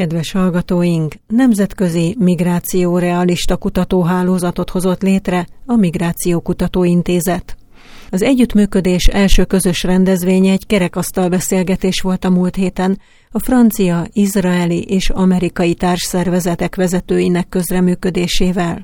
Kedves hallgatóink, nemzetközi migráció realista kutatóhálózatot hozott létre a Migráció Kutatóintézet. Az együttműködés első közös rendezvénye egy kerekasztal beszélgetés volt a múlt héten a francia, izraeli és amerikai társszervezetek vezetőinek közreműködésével.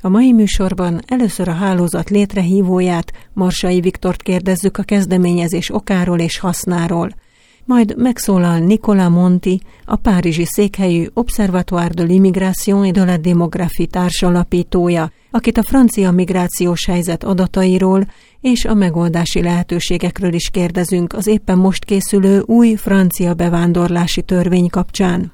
A mai műsorban először a hálózat létrehívóját, Marsai Viktort kérdezzük a kezdeményezés okáról és hasznáról – majd megszólal Nicola Monti, a párizsi székhelyű Observatoire de l'immigration et de la démographie társalapítója, akit a francia migrációs helyzet adatairól és a megoldási lehetőségekről is kérdezünk az éppen most készülő új francia bevándorlási törvény kapcsán.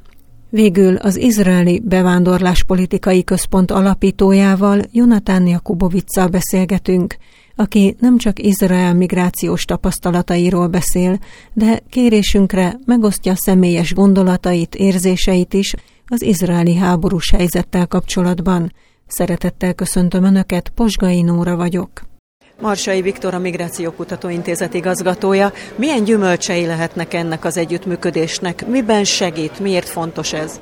Végül az izraeli bevándorláspolitikai központ alapítójával, Jonathan Jakubovicsal beszélgetünk, aki nem csak Izrael migrációs tapasztalatairól beszél, de kérésünkre megosztja személyes gondolatait, érzéseit is az izraeli háborús helyzettel kapcsolatban. Szeretettel köszöntöm Önöket, Posgai Nóra vagyok. Marsai Viktor a Migráció Kutatóintézet igazgatója. Milyen gyümölcsei lehetnek ennek az együttműködésnek? Miben segít? Miért fontos ez?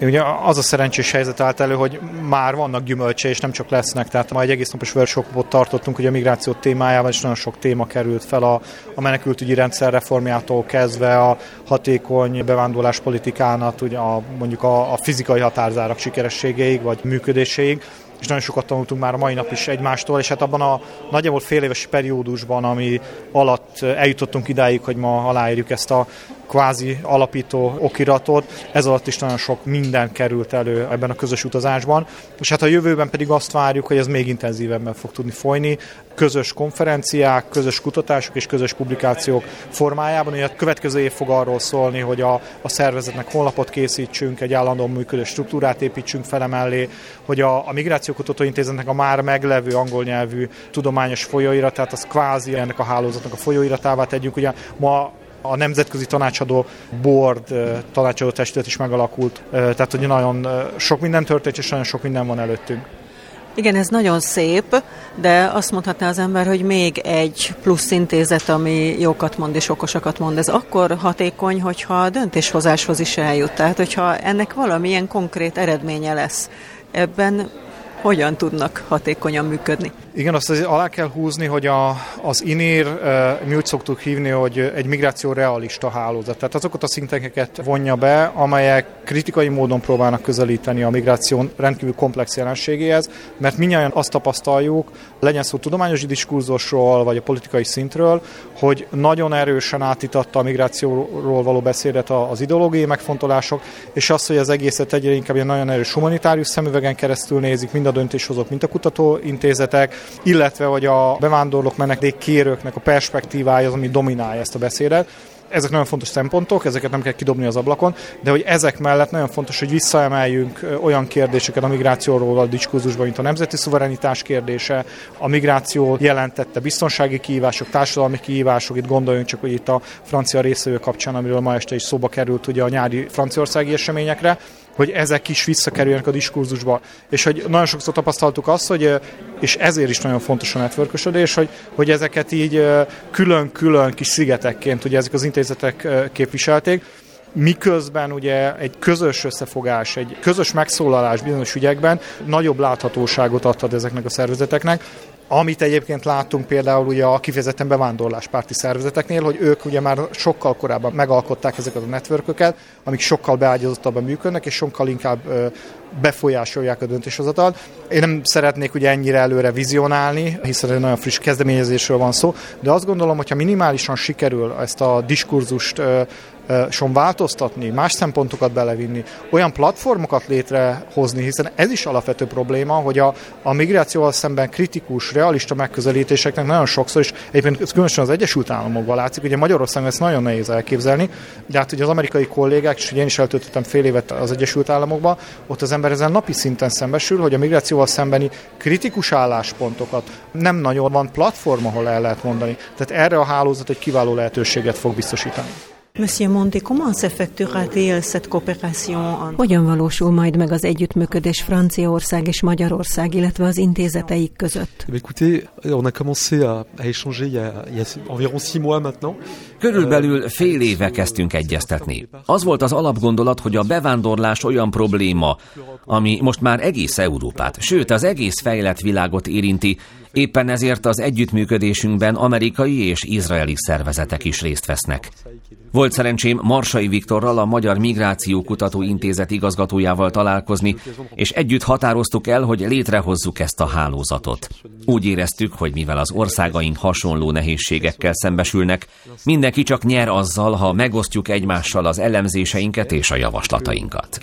Ugye az a szerencsés helyzet állt elő, hogy már vannak gyümölcse, és nem csak lesznek. Tehát ma egy egész napos workshopot tartottunk, hogy a migráció témájával, és nagyon sok téma került fel a, a menekültügyi rendszer reformjától kezdve a hatékony bevándorlás politikának, ugye a, mondjuk a, a fizikai határzárak sikerességeig, vagy működéséig és nagyon sokat tanultunk már a mai nap is egymástól, és hát abban a nagyjából fél éves periódusban, ami alatt eljutottunk idáig, hogy ma aláírjuk ezt a kvázi alapító okiratot. Ez alatt is nagyon sok minden került elő ebben a közös utazásban, és hát a jövőben pedig azt várjuk, hogy ez még intenzívebben fog tudni folyni, közös konferenciák, közös kutatások és közös publikációk formájában. Ugye a következő év fog arról szólni, hogy a, a szervezetnek honlapot készítsünk, egy állandóan működő struktúrát építsünk fele mellé, hogy a, a Migrációkutató Intézetnek a már meglevő angol nyelvű tudományos folyóiratát, az kvázi ennek a hálózatnak a folyóiratává tegyünk. Ugye ma a Nemzetközi Tanácsadó Board tanácsadó testület is megalakult, tehát hogy nagyon sok minden történt, és nagyon sok minden van előttünk. Igen, ez nagyon szép, de azt mondhatná az ember, hogy még egy plusz intézet, ami jókat mond és okosakat mond, ez akkor hatékony, hogyha a döntéshozáshoz is eljut. Tehát, hogyha ennek valamilyen konkrét eredménye lesz. Ebben hogyan tudnak hatékonyan működni? Igen, azt azért alá kell húzni, hogy a, az INIR, mi úgy szoktuk hívni, hogy egy migráció realista hálózat. Tehát azokat a szintekeket vonja be, amelyek kritikai módon próbálnak közelíteni a migráció rendkívül komplex jelenségéhez, mert minnyáján azt tapasztaljuk, legyen szó tudományos diskurzusról, vagy a politikai szintről, hogy nagyon erősen átitatta a migrációról való beszédet az ideológiai megfontolások, és az, hogy az egészet egyre inkább ilyen nagyon erős humanitárius szemüvegen keresztül nézik, mind a döntéshozók, mind a kutatóintézetek, illetve hogy a bevándorlók menekdék kérőknek a perspektívája az, ami dominálja ezt a beszédet. Ezek nagyon fontos szempontok, ezeket nem kell kidobni az ablakon, de hogy ezek mellett nagyon fontos, hogy visszaemeljünk olyan kérdéseket a migrációról a diskurzusban, mint a nemzeti szuverenitás kérdése, a migráció jelentette biztonsági kihívások, társadalmi kihívások, itt gondoljunk csak, hogy itt a francia részvevő kapcsán, amiről ma este is szóba került ugye a nyári franciaországi eseményekre, hogy ezek is visszakerüljenek a diskurzusba. És hogy nagyon sokszor tapasztaltuk azt, hogy, és ezért is nagyon fontos a networkösödés, hogy, hogy ezeket így külön-külön kis szigetekként ugye ezek az intézetek képviselték, miközben ugye egy közös összefogás, egy közös megszólalás bizonyos ügyekben nagyobb láthatóságot adhat ezeknek a szervezeteknek, amit egyébként láttunk például ugye a kifejezetten bevándorláspárti szervezeteknél, hogy ők ugye már sokkal korábban megalkották ezeket a networköket, amik sokkal beágyazottabban működnek, és sokkal inkább befolyásolják a döntéshozatalt. Én nem szeretnék ugye ennyire előre vizionálni, hiszen egy nagyon friss kezdeményezésről van szó, de azt gondolom, hogyha minimálisan sikerül ezt a diskurzust son változtatni, más szempontokat belevinni, olyan platformokat létrehozni, hiszen ez is alapvető probléma, hogy a, a migrációval szemben kritikus, realista megközelítéseknek nagyon sokszor, és egyébként különösen az Egyesült Államokban látszik, ugye Magyarországon ezt nagyon nehéz elképzelni, de hát ugye az amerikai kollégák, és ugye én is eltöltöttem fél évet az Egyesült Államokban, ott az ember ezen napi szinten szembesül, hogy a migrációval szembeni kritikus álláspontokat nem nagyon van platform, ahol el lehet mondani. Tehát erre a hálózat egy kiváló lehetőséget fog biztosítani. Monsieur Monti, comment s'effectuera-t-il cette coopération? Hogyan valósul majd meg az együttműködés Franciaország és Magyarország, illetve az intézeteik között? Eh écoutez, on a commencé à, à échanger il y, a, il y a environ six mois maintenant. Körülbelül fél éve kezdtünk egyeztetni. Az volt az alapgondolat, hogy a bevándorlás olyan probléma, ami most már egész Európát, sőt az egész fejlett világot érinti, éppen ezért az együttműködésünkben amerikai és izraeli szervezetek is részt vesznek. Volt szerencsém Marsai Viktorral, a Magyar Migráció Kutató Intézet igazgatójával találkozni, és együtt határoztuk el, hogy létrehozzuk ezt a hálózatot. Úgy éreztük, hogy mivel az országaink hasonló nehézségekkel szembesülnek, mindenki csak nyer azzal, ha megosztjuk egymással az elemzéseinket és a javaslatainkat.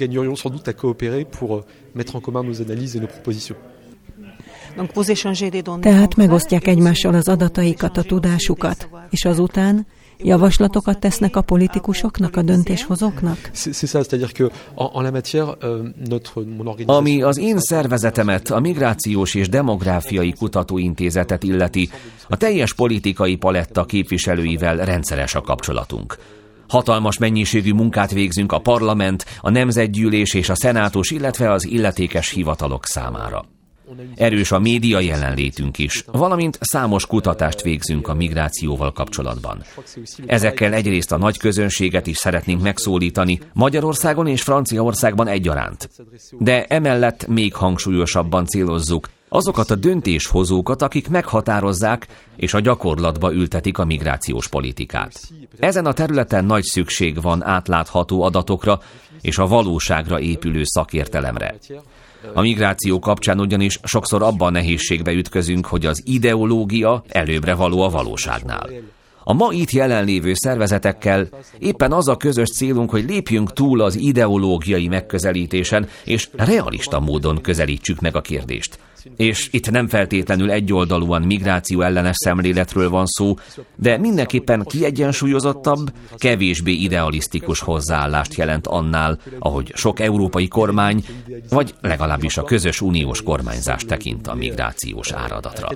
Tehát megosztják egymással az adataikat, a tudásukat, és azután Javaslatokat tesznek a politikusoknak, a döntéshozóknak? Ami az én szervezetemet, a Migrációs és Demográfiai Kutatóintézetet illeti, a teljes politikai paletta képviselőivel rendszeres a kapcsolatunk. Hatalmas mennyiségű munkát végzünk a parlament, a nemzetgyűlés és a szenátus, illetve az illetékes hivatalok számára. Erős a média jelenlétünk is, valamint számos kutatást végzünk a migrációval kapcsolatban. Ezekkel egyrészt a nagy közönséget is szeretnénk megszólítani, Magyarországon és Franciaországban egyaránt. De emellett még hangsúlyosabban célozzuk azokat a döntéshozókat, akik meghatározzák és a gyakorlatba ültetik a migrációs politikát. Ezen a területen nagy szükség van átlátható adatokra és a valóságra épülő szakértelemre. A migráció kapcsán ugyanis sokszor abban nehézségbe ütközünk, hogy az ideológia előbbre való a valóságnál. A ma itt jelenlévő szervezetekkel éppen az a közös célunk, hogy lépjünk túl az ideológiai megközelítésen, és realista módon közelítsük meg a kérdést. És itt nem feltétlenül egyoldalúan migráció ellenes szemléletről van szó, de mindenképpen kiegyensúlyozottabb, kevésbé idealisztikus hozzáállást jelent annál, ahogy sok európai kormány, vagy legalábbis a közös uniós kormányzás tekint a migrációs áradatra.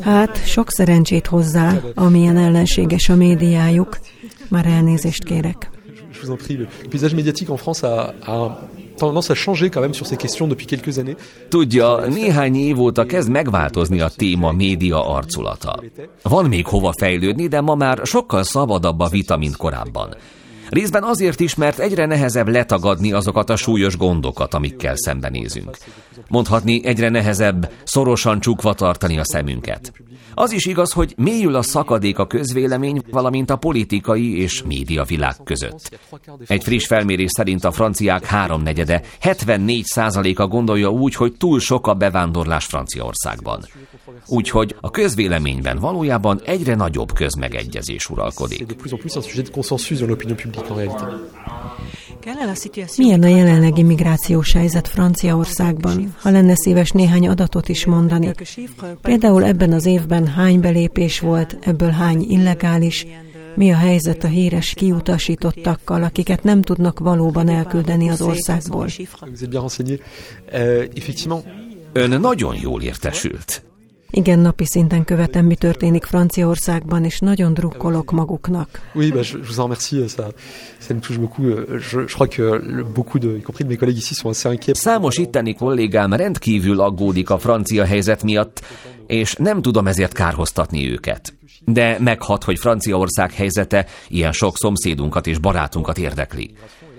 Hát, sok szerencsét hozzá, amilyen ellenséges a médiájuk. Már elnézést kérek vous en prie. Le, paysage médiatique en France a, a tendance à changer quand même sur ces questions depuis quelques années. Tudja, néhány év óta kezd megváltozni a téma média arculata. Van még hova fejlődni, de ma már sokkal szabadabb a vita, mint korábban. Részben azért is, mert egyre nehezebb letagadni azokat a súlyos gondokat, amikkel szembenézünk. Mondhatni egyre nehezebb szorosan csukva tartani a szemünket. Az is igaz, hogy mélyül a szakadék a közvélemény, valamint a politikai és média világ között. Egy friss felmérés szerint a franciák háromnegyede, 74 a gondolja úgy, hogy túl sok a bevándorlás Franciaországban. Úgyhogy a közvéleményben valójában egyre nagyobb közmegegyezés uralkodik. Milyen a jelenlegi migrációs helyzet Franciaországban? Ha lenne szíves néhány adatot is mondani. Például ebben az évben hány belépés volt, ebből hány illegális, mi a helyzet a híres kiutasítottakkal, akiket nem tudnak valóban elküldeni az országból? Ön nagyon jól értesült. Igen, napi szinten követem, mi történik Franciaországban, és nagyon drukkolok maguknak. Oui, bah, je, je vous en remercie, ça, ça me touche beaucoup. Euh, je, je crois que beaucoup de, y compris de mes collègues ici, sont assez inquiets. Számos itteni kollégám rendkívül aggódik a francia helyzet miatt, és nem tudom ezért kárhoztatni őket. De meghat, hogy Franciaország helyzete ilyen sok szomszédunkat és barátunkat érdekli.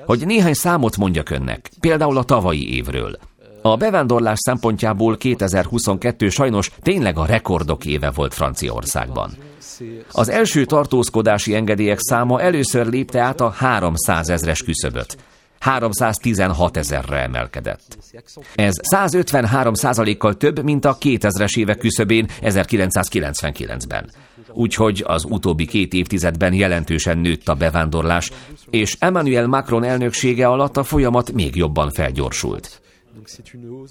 Hogy néhány számot mondjak önnek, például a tavalyi évről – a bevándorlás szempontjából 2022 sajnos tényleg a rekordok éve volt Franciaországban. Az első tartózkodási engedélyek száma először lépte át a 300 ezres küszöböt. 316 ezerre emelkedett. Ez 153 százalékkal több, mint a 2000-es évek küszöbén 1999-ben. Úgyhogy az utóbbi két évtizedben jelentősen nőtt a bevándorlás, és Emmanuel Macron elnöksége alatt a folyamat még jobban felgyorsult.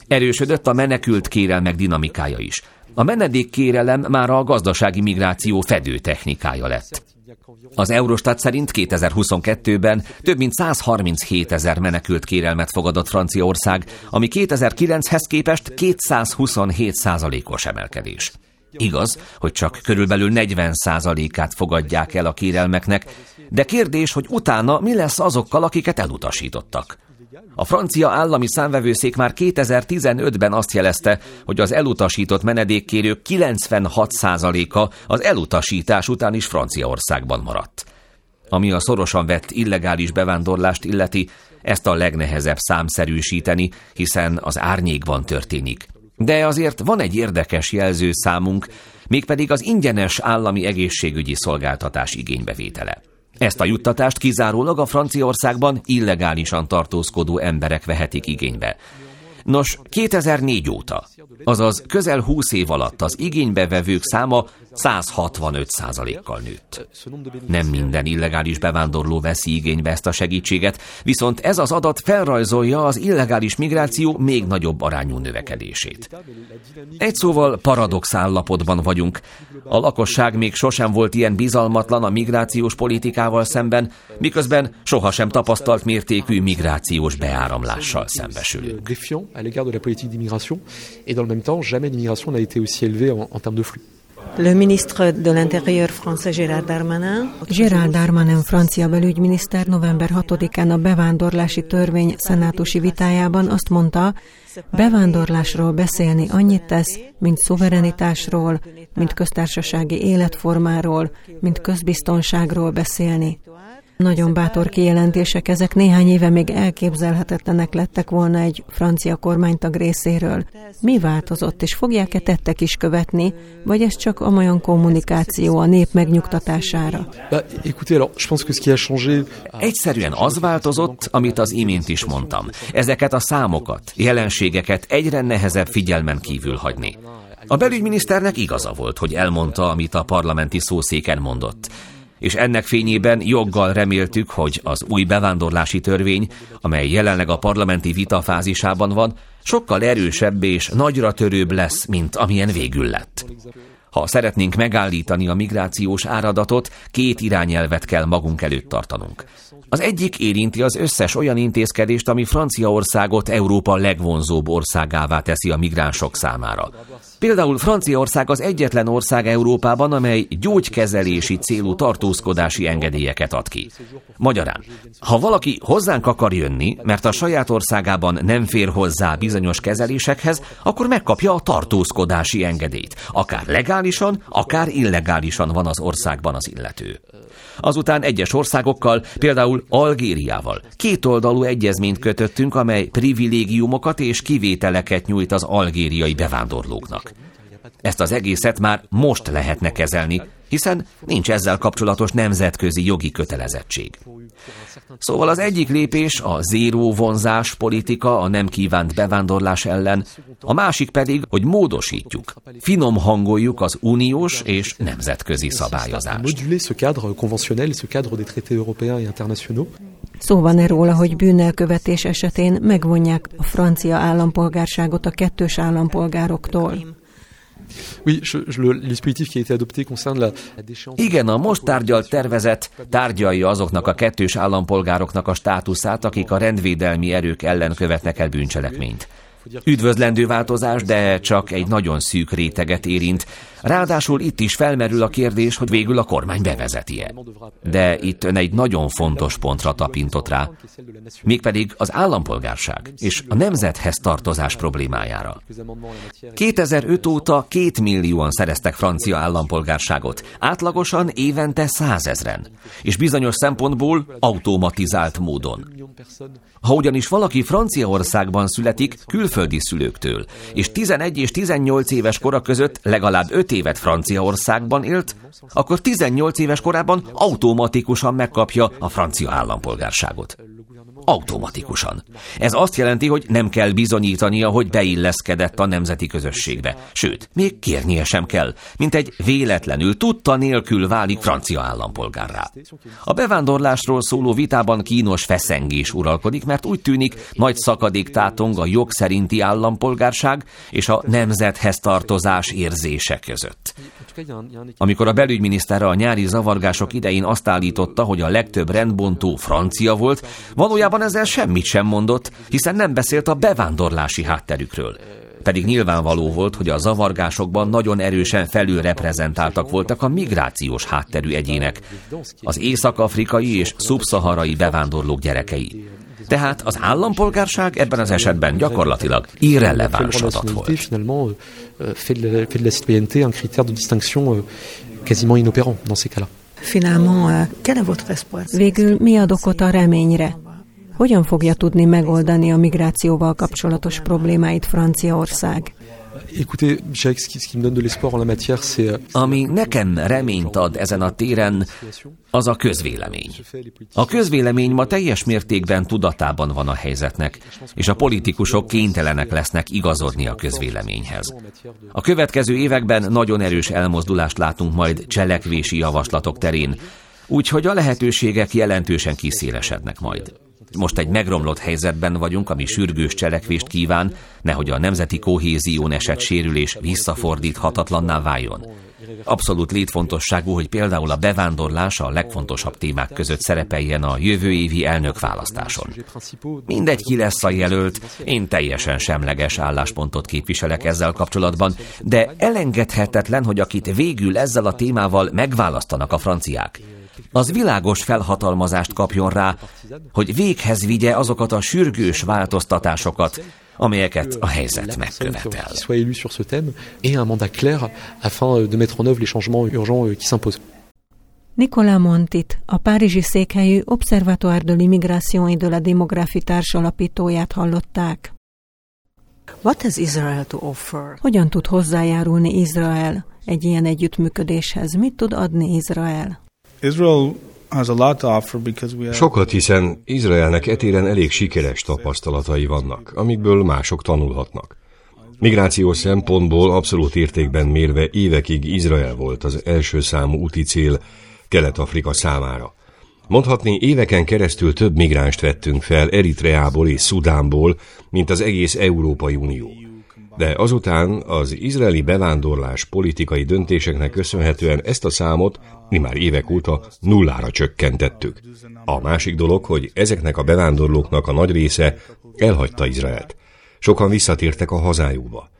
Erősödött a menekült kérelmek dinamikája is. A menedék kérelem már a gazdasági migráció fedő technikája lett. Az Eurostat szerint 2022-ben több mint 137 ezer menekült kérelmet fogadott Franciaország, ami 2009-hez képest 227 százalékos emelkedés. Igaz, hogy csak körülbelül 40%-át fogadják el a kérelmeknek, de kérdés, hogy utána mi lesz azokkal, akiket elutasítottak. A francia állami számvevőszék már 2015-ben azt jelezte, hogy az elutasított menedékkérők 96%-a az elutasítás után is Franciaországban maradt. Ami a szorosan vett illegális bevándorlást illeti, ezt a legnehezebb számszerűsíteni, hiszen az árnyékban történik. De azért van egy érdekes jelző számunk, mégpedig az ingyenes állami egészségügyi szolgáltatás igénybevétele. Ezt a juttatást kizárólag a Franciaországban illegálisan tartózkodó emberek vehetik igénybe. Nos, 2004 óta, azaz közel 20 év alatt az igénybevevők száma 165%-kal nőtt. Nem minden illegális bevándorló veszi igénybe ezt a segítséget, viszont ez az adat felrajzolja az illegális migráció még nagyobb arányú növekedését. Egy szóval paradox állapotban vagyunk. A lakosság még sosem volt ilyen bizalmatlan a migrációs politikával szemben, miközben sohasem tapasztalt mértékű migrációs beáramlással szembesülünk. Et dans le même temps, jamais l'immigration n'a été aussi élevée en, en termes de flux. Le ministre de l'Intérieur français Gérald Darmanin. Gérald Darmanin francia belügyminiszter november 6-án a bevándorlási törvény szenátusi vitájában azt mondta, bevándorlásról beszélni annyit tesz, mint szuverenitásról, mint köztársasági életformáról, mint közbiztonságról beszélni. Nagyon bátor kijelentések, ezek néhány éve még elképzelhetetlenek lettek volna egy francia kormánytag részéről. Mi változott, és fogják-e tettek is követni, vagy ez csak olyan kommunikáció a nép megnyugtatására? Egyszerűen az változott, amit az imént is mondtam. Ezeket a számokat, jelenségeket egyre nehezebb figyelmen kívül hagyni. A belügyminiszternek igaza volt, hogy elmondta, amit a parlamenti szószéken mondott és ennek fényében joggal reméltük, hogy az új bevándorlási törvény, amely jelenleg a parlamenti vita fázisában van, sokkal erősebb és nagyra törőbb lesz, mint amilyen végül lett. Ha szeretnénk megállítani a migrációs áradatot, két irányelvet kell magunk előtt tartanunk. Az egyik érinti az összes olyan intézkedést, ami Franciaországot Európa legvonzóbb országává teszi a migránsok számára. Például Franciaország az egyetlen ország Európában, amely gyógykezelési célú tartózkodási engedélyeket ad ki. Magyarán, ha valaki hozzánk akar jönni, mert a saját országában nem fér hozzá bizonyos kezelésekhez, akkor megkapja a tartózkodási engedélyt. Akár legálisan, akár illegálisan van az országban az illető. Azután egyes országokkal, például Algériával kétoldalú egyezményt kötöttünk, amely privilégiumokat és kivételeket nyújt az algériai bevándorlóknak. Ezt az egészet már most lehetne kezelni, hiszen nincs ezzel kapcsolatos nemzetközi jogi kötelezettség. Szóval az egyik lépés a zéró vonzás politika a nem kívánt bevándorlás ellen, a másik pedig, hogy módosítjuk, finom hangoljuk az uniós és nemzetközi szabályozást. Szó van-e róla, hogy bűnelkövetés esetén megvonják a francia állampolgárságot a kettős állampolgároktól? Igen, a most tárgyalt tervezet tárgyalja azoknak a kettős állampolgároknak a státuszát, akik a rendvédelmi erők ellen követnek el bűncselekményt. Üdvözlendő változás, de csak egy nagyon szűk réteget érint. Ráadásul itt is felmerül a kérdés, hogy végül a kormány bevezeti-e. De itt ön egy nagyon fontos pontra tapintott rá, mégpedig az állampolgárság és a nemzethez tartozás problémájára. 2005 óta két millióan szereztek francia állampolgárságot, átlagosan évente százezren, és bizonyos szempontból automatizált módon. Ha ugyanis valaki Franciaországban születik külföldi szülőktől, és 11 és 18 éves kora között legalább 5 évet Franciaországban élt, akkor 18 éves korában automatikusan megkapja a francia állampolgárságot. Automatikusan. Ez azt jelenti, hogy nem kell bizonyítania, hogy beilleszkedett a nemzeti közösségbe. Sőt, még kérnie sem kell, mint egy véletlenül, tudta nélkül válik francia állampolgárrá. A bevándorlásról szóló vitában kínos feszengés uralkodik, mert úgy tűnik, nagy szakadék tátong a jog szerinti állampolgárság és a nemzethez tartozás érzése között. Amikor a belügyminiszter a nyári zavargások idején azt állította, hogy a legtöbb rendbontó francia volt, valójában ezzel semmit sem mondott, hiszen nem beszélt a bevándorlási hátterükről. pedig nyilvánvaló volt, hogy a zavargásokban nagyon erősen felülreprezentáltak voltak a migrációs hátterű egyének, az észak-afrikai és szubszaharai bevándorlók gyerekei. Tehát az állampolgárság ebben az esetben gyakorlatilag irreleváns adat volt. Végül mi ad okot a reményre? Hogyan fogja tudni megoldani a migrációval kapcsolatos problémáit Franciaország? Euh, Ami nekem reményt ad ezen a téren, az a közvélemény. A közvélemény ma teljes mértékben tudatában van a helyzetnek, és a politikusok kénytelenek lesznek igazodni a közvéleményhez. A következő években nagyon erős elmozdulást látunk majd cselekvési javaslatok terén, úgyhogy a lehetőségek jelentősen kiszélesednek majd. Most egy megromlott helyzetben vagyunk, ami sürgős cselekvést kíván, nehogy a nemzeti kohézión esett sérülés visszafordíthatatlanná váljon. Abszolút létfontosságú, hogy például a bevándorlás a legfontosabb témák között szerepeljen a jövő évi elnökválasztáson. Mindegy ki lesz a jelölt, én teljesen semleges álláspontot képviselek ezzel kapcsolatban, de elengedhetetlen, hogy akit végül ezzel a témával megválasztanak a franciák, az világos felhatalmazást kapjon rá, hogy véghez vigye azokat a sürgős változtatásokat, amelyeket a helyzet megkövetel. Nicolas Montit, a párizsi székhelyű Observatoire de l'immigration et de la démographie társalapítóját hallották. What has Israel to offer? Hogyan tud hozzájárulni Izrael egy ilyen együttműködéshez? Mit tud adni Izrael? Sokat, hiszen Izraelnek etéren elég sikeres tapasztalatai vannak, amikből mások tanulhatnak. Migrációs szempontból abszolút értékben mérve évekig Izrael volt az első számú úti cél Kelet-Afrika számára. Mondhatni, éveken keresztül több migránst vettünk fel Eritreából és Szudánból, mint az egész Európai Unió de azután az izraeli bevándorlás politikai döntéseknek köszönhetően ezt a számot mi már évek óta nullára csökkentettük. A másik dolog, hogy ezeknek a bevándorlóknak a nagy része elhagyta Izraelt. Sokan visszatértek a hazájukba.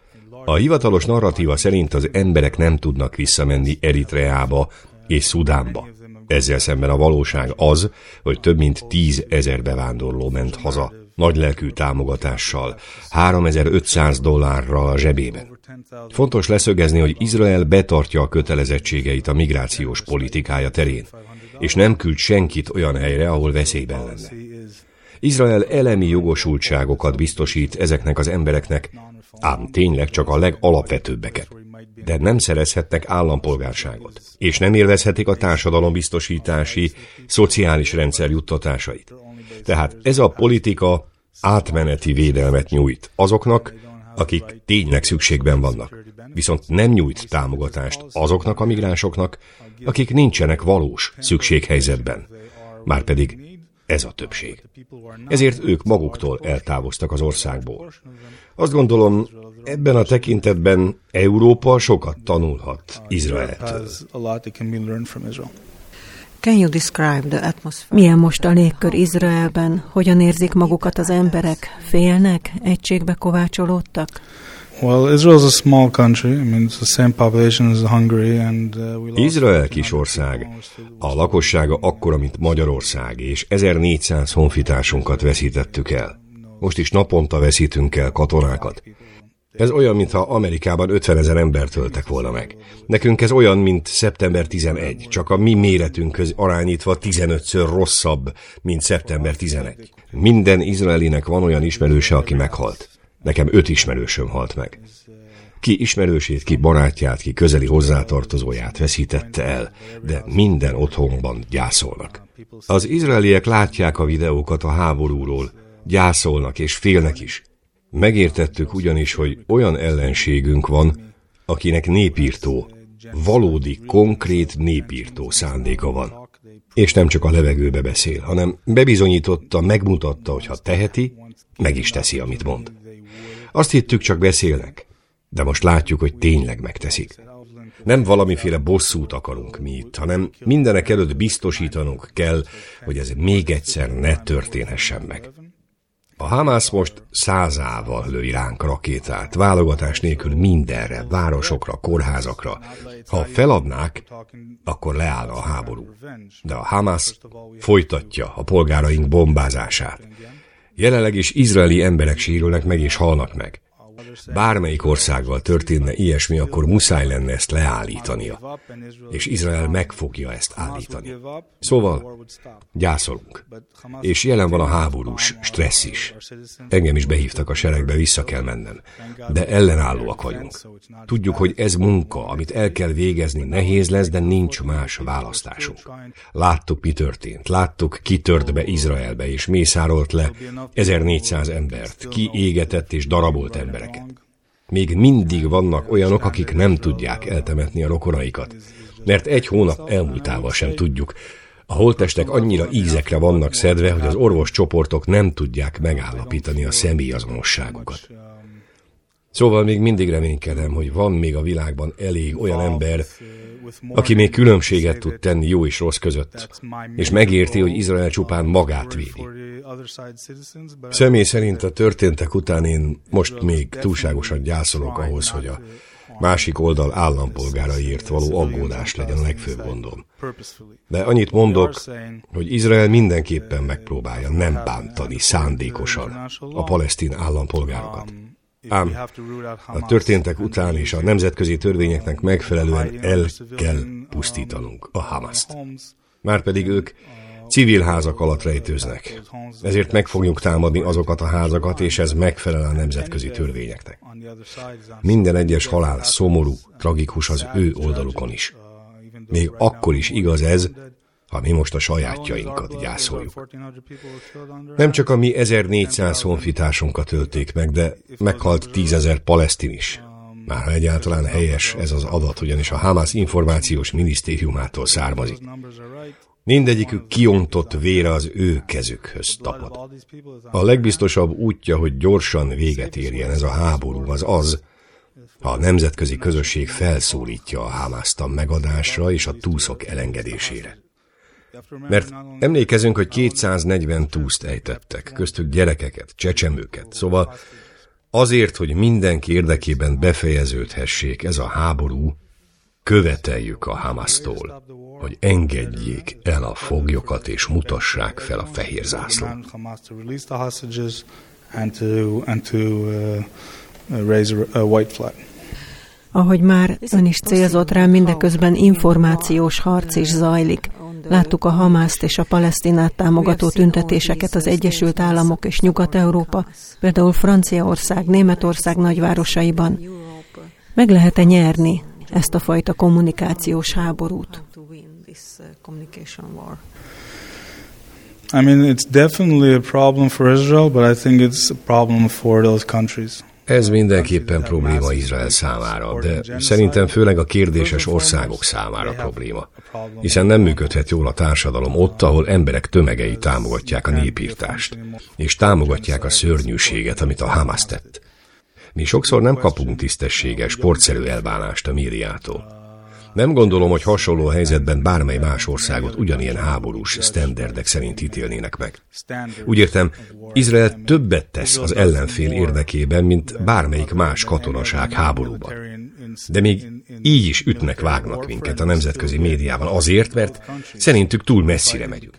A hivatalos narratíva szerint az emberek nem tudnak visszamenni Eritreába és Szudánba. Ezzel szemben a valóság az, hogy több mint tízezer bevándorló ment haza nagylelkű támogatással, 3500 dollárral a zsebében. Fontos leszögezni, hogy Izrael betartja a kötelezettségeit a migrációs politikája terén, és nem küld senkit olyan helyre, ahol veszélyben lenne. Izrael elemi jogosultságokat biztosít ezeknek az embereknek, ám tényleg csak a legalapvetőbbeket. De nem szerezhetnek állampolgárságot, és nem élvezhetik a társadalombiztosítási, szociális rendszer juttatásait. Tehát ez a politika átmeneti védelmet nyújt azoknak, akik tényleg szükségben vannak. Viszont nem nyújt támogatást azoknak a migránsoknak, akik nincsenek valós szükséghelyzetben. Márpedig ez a többség. Ezért ők maguktól eltávoztak az országból. Azt gondolom, ebben a tekintetben Európa sokat tanulhat Izraeltől. Can you describe the atmosphere? Milyen most a légkör Izraelben? Hogyan érzik magukat az emberek? Félnek? Egységbe kovácsolódtak? Well, Israel is a small country. I mean, it's the same population as Hungary, and uh, we Izrael kis ország. A lakossága akkora, mint Magyarország, és 1400 honfitársunkat veszítettük el. Most is naponta veszítünk el katonákat. Ez olyan, mintha Amerikában 50 ezer embert töltek volna meg. Nekünk ez olyan, mint szeptember 11, csak a mi méretünkhöz arányítva 15-ször rosszabb, mint szeptember 11. Minden izraelinek van olyan ismerőse, aki meghalt. Nekem öt ismerősöm halt meg. Ki ismerősét, ki barátját, ki közeli hozzátartozóját veszítette el, de minden otthonban gyászolnak. Az izraeliek látják a videókat a háborúról, gyászolnak és félnek is. Megértettük ugyanis, hogy olyan ellenségünk van, akinek népírtó, valódi, konkrét népírtó szándéka van. És nem csak a levegőbe beszél, hanem bebizonyította, megmutatta, hogy ha teheti, meg is teszi, amit mond. Azt hittük, csak beszélnek, de most látjuk, hogy tényleg megteszik. Nem valamiféle bosszút akarunk mi itt, hanem mindenek előtt biztosítanunk kell, hogy ez még egyszer ne történhessen meg. A Hamász most százával lő ránk rakétát, válogatás nélkül mindenre, városokra, kórházakra. Ha feladnák, akkor leállna a háború. De a Hamász folytatja a polgáraink bombázását. Jelenleg is izraeli emberek sérülnek meg és halnak meg bármelyik országgal történne ilyesmi, akkor muszáj lenne ezt leállítania. És Izrael meg fogja ezt állítani. Szóval gyászolunk. És jelen van a háborús stressz is. Engem is behívtak a seregbe, vissza kell mennem. De ellenállóak vagyunk. Tudjuk, hogy ez munka, amit el kell végezni, nehéz lesz, de nincs más választásunk. Láttuk, mi történt. Láttuk, ki tört be Izraelbe, és mészárolt le 1400 embert, ki égetett és darabolt embereket. Még mindig vannak olyanok, akik nem tudják eltemetni a rokonaikat, mert egy hónap elmúltával sem tudjuk. A holtestek annyira ízekre vannak szedve, hogy az orvos csoportok nem tudják megállapítani a személyazonosságukat. Szóval még mindig reménykedem, hogy van még a világban elég olyan ember, aki még különbséget tud tenni jó és rossz között, és megérti, hogy Izrael csupán magát védi. Személy szerint a történtek után én most még túlságosan gyászolok ahhoz, hogy a másik oldal állampolgáraiért való aggódás legyen a legfőbb gondom. De annyit mondok, hogy Izrael mindenképpen megpróbálja nem bántani szándékosan a palesztin állampolgárokat. Ám a történtek után és a nemzetközi törvényeknek megfelelően el kell pusztítanunk a Hamaszt. Márpedig ők civil házak alatt rejtőznek. Ezért meg fogjuk támadni azokat a házakat, és ez megfelel a nemzetközi törvényeknek. Minden egyes halál szomorú, tragikus az ő oldalukon is. Még akkor is igaz ez, ha mi most a sajátjainkat gyászoljuk. Nem csak a mi 1400 honfitársunkat ölték meg, de meghalt tízezer palesztin is. Már ha egyáltalán helyes ez az adat, ugyanis a Hamas információs minisztériumától származik. Mindegyikük kiontott vére az ő kezükhöz tapad. A legbiztosabb útja, hogy gyorsan véget érjen ez a háború, az az, ha a nemzetközi közösség felszólítja a Hamaszt a megadásra és a túszok elengedésére. Mert emlékezünk, hogy 240 túszt ejtettek, köztük gyerekeket, csecsemőket, szóval azért, hogy mindenki érdekében befejeződhessék ez a háború, követeljük a Hamasztól, hogy engedjék el a foglyokat és mutassák fel a fehér zászlót. Ahogy már ön is célzott rá, mindeközben információs harc is zajlik. Láttuk a Hamászt és a Palesztinát támogató tüntetéseket az Egyesült Államok és Nyugat-Európa, például Franciaország, Németország nagyvárosaiban. Meg lehet-e nyerni ezt a fajta kommunikációs háborút? I mean, it's definitely a problem for Israel, but I think it's a problem for those countries. Ez mindenképpen probléma Izrael számára, de szerintem főleg a kérdéses országok számára probléma, hiszen nem működhet jól a társadalom ott, ahol emberek tömegei támogatják a népírtást, és támogatják a szörnyűséget, amit a Hamas tett. Mi sokszor nem kapunk tisztességes, sportszerű elbánást a médiától. Nem gondolom, hogy hasonló helyzetben bármely más országot ugyanilyen háborús sztenderdek szerint ítélnének meg. Úgy értem, Izrael többet tesz az ellenfél érdekében, mint bármelyik más katonaság háborúban. De még így is ütnek, vágnak minket a nemzetközi médiában azért, mert szerintük túl messzire megyünk.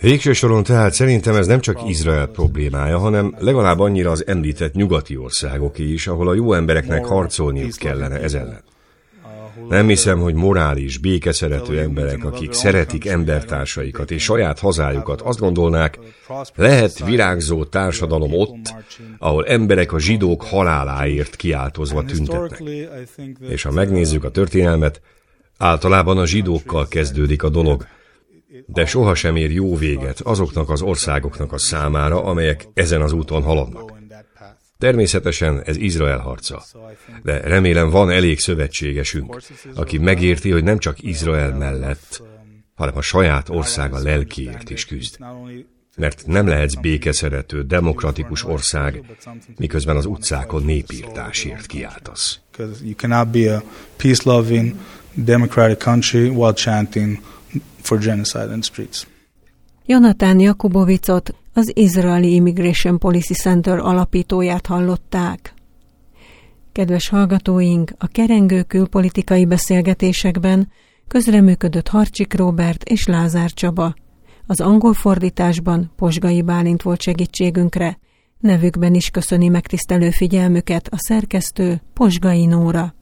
Végső soron tehát szerintem ez nem csak Izrael problémája, hanem legalább annyira az említett nyugati országoké is, ahol a jó embereknek harcolniuk kellene ez ellen. Nem hiszem, hogy morális, békeszerető emberek, akik szeretik embertársaikat és saját hazájukat, azt gondolnák, lehet virágzó társadalom ott, ahol emberek a zsidók haláláért kiáltozva tüntetnek. És ha megnézzük a történelmet, általában a zsidókkal kezdődik a dolog, de sohasem ér jó véget azoknak az országoknak a számára, amelyek ezen az úton haladnak. Természetesen ez Izrael harca, de remélem van elég szövetségesünk, aki megérti, hogy nem csak Izrael mellett, hanem a saját országa lelkiért is küzd. Mert nem lehetsz békeszerető, demokratikus ország, miközben az utcákon népírtásért kiáltasz. You cannot be a peace-loving, democratic country while chanting for genocide in the streets. Jonathan Jakubovicot, az Israeli Immigration Policy Center alapítóját hallották. Kedves hallgatóink, a kerengő külpolitikai beszélgetésekben közreműködött Harcsik Róbert és Lázár Csaba. Az angol fordításban Posgai Bálint volt segítségünkre. Nevükben is köszöni megtisztelő figyelmüket a szerkesztő Posgai Nóra.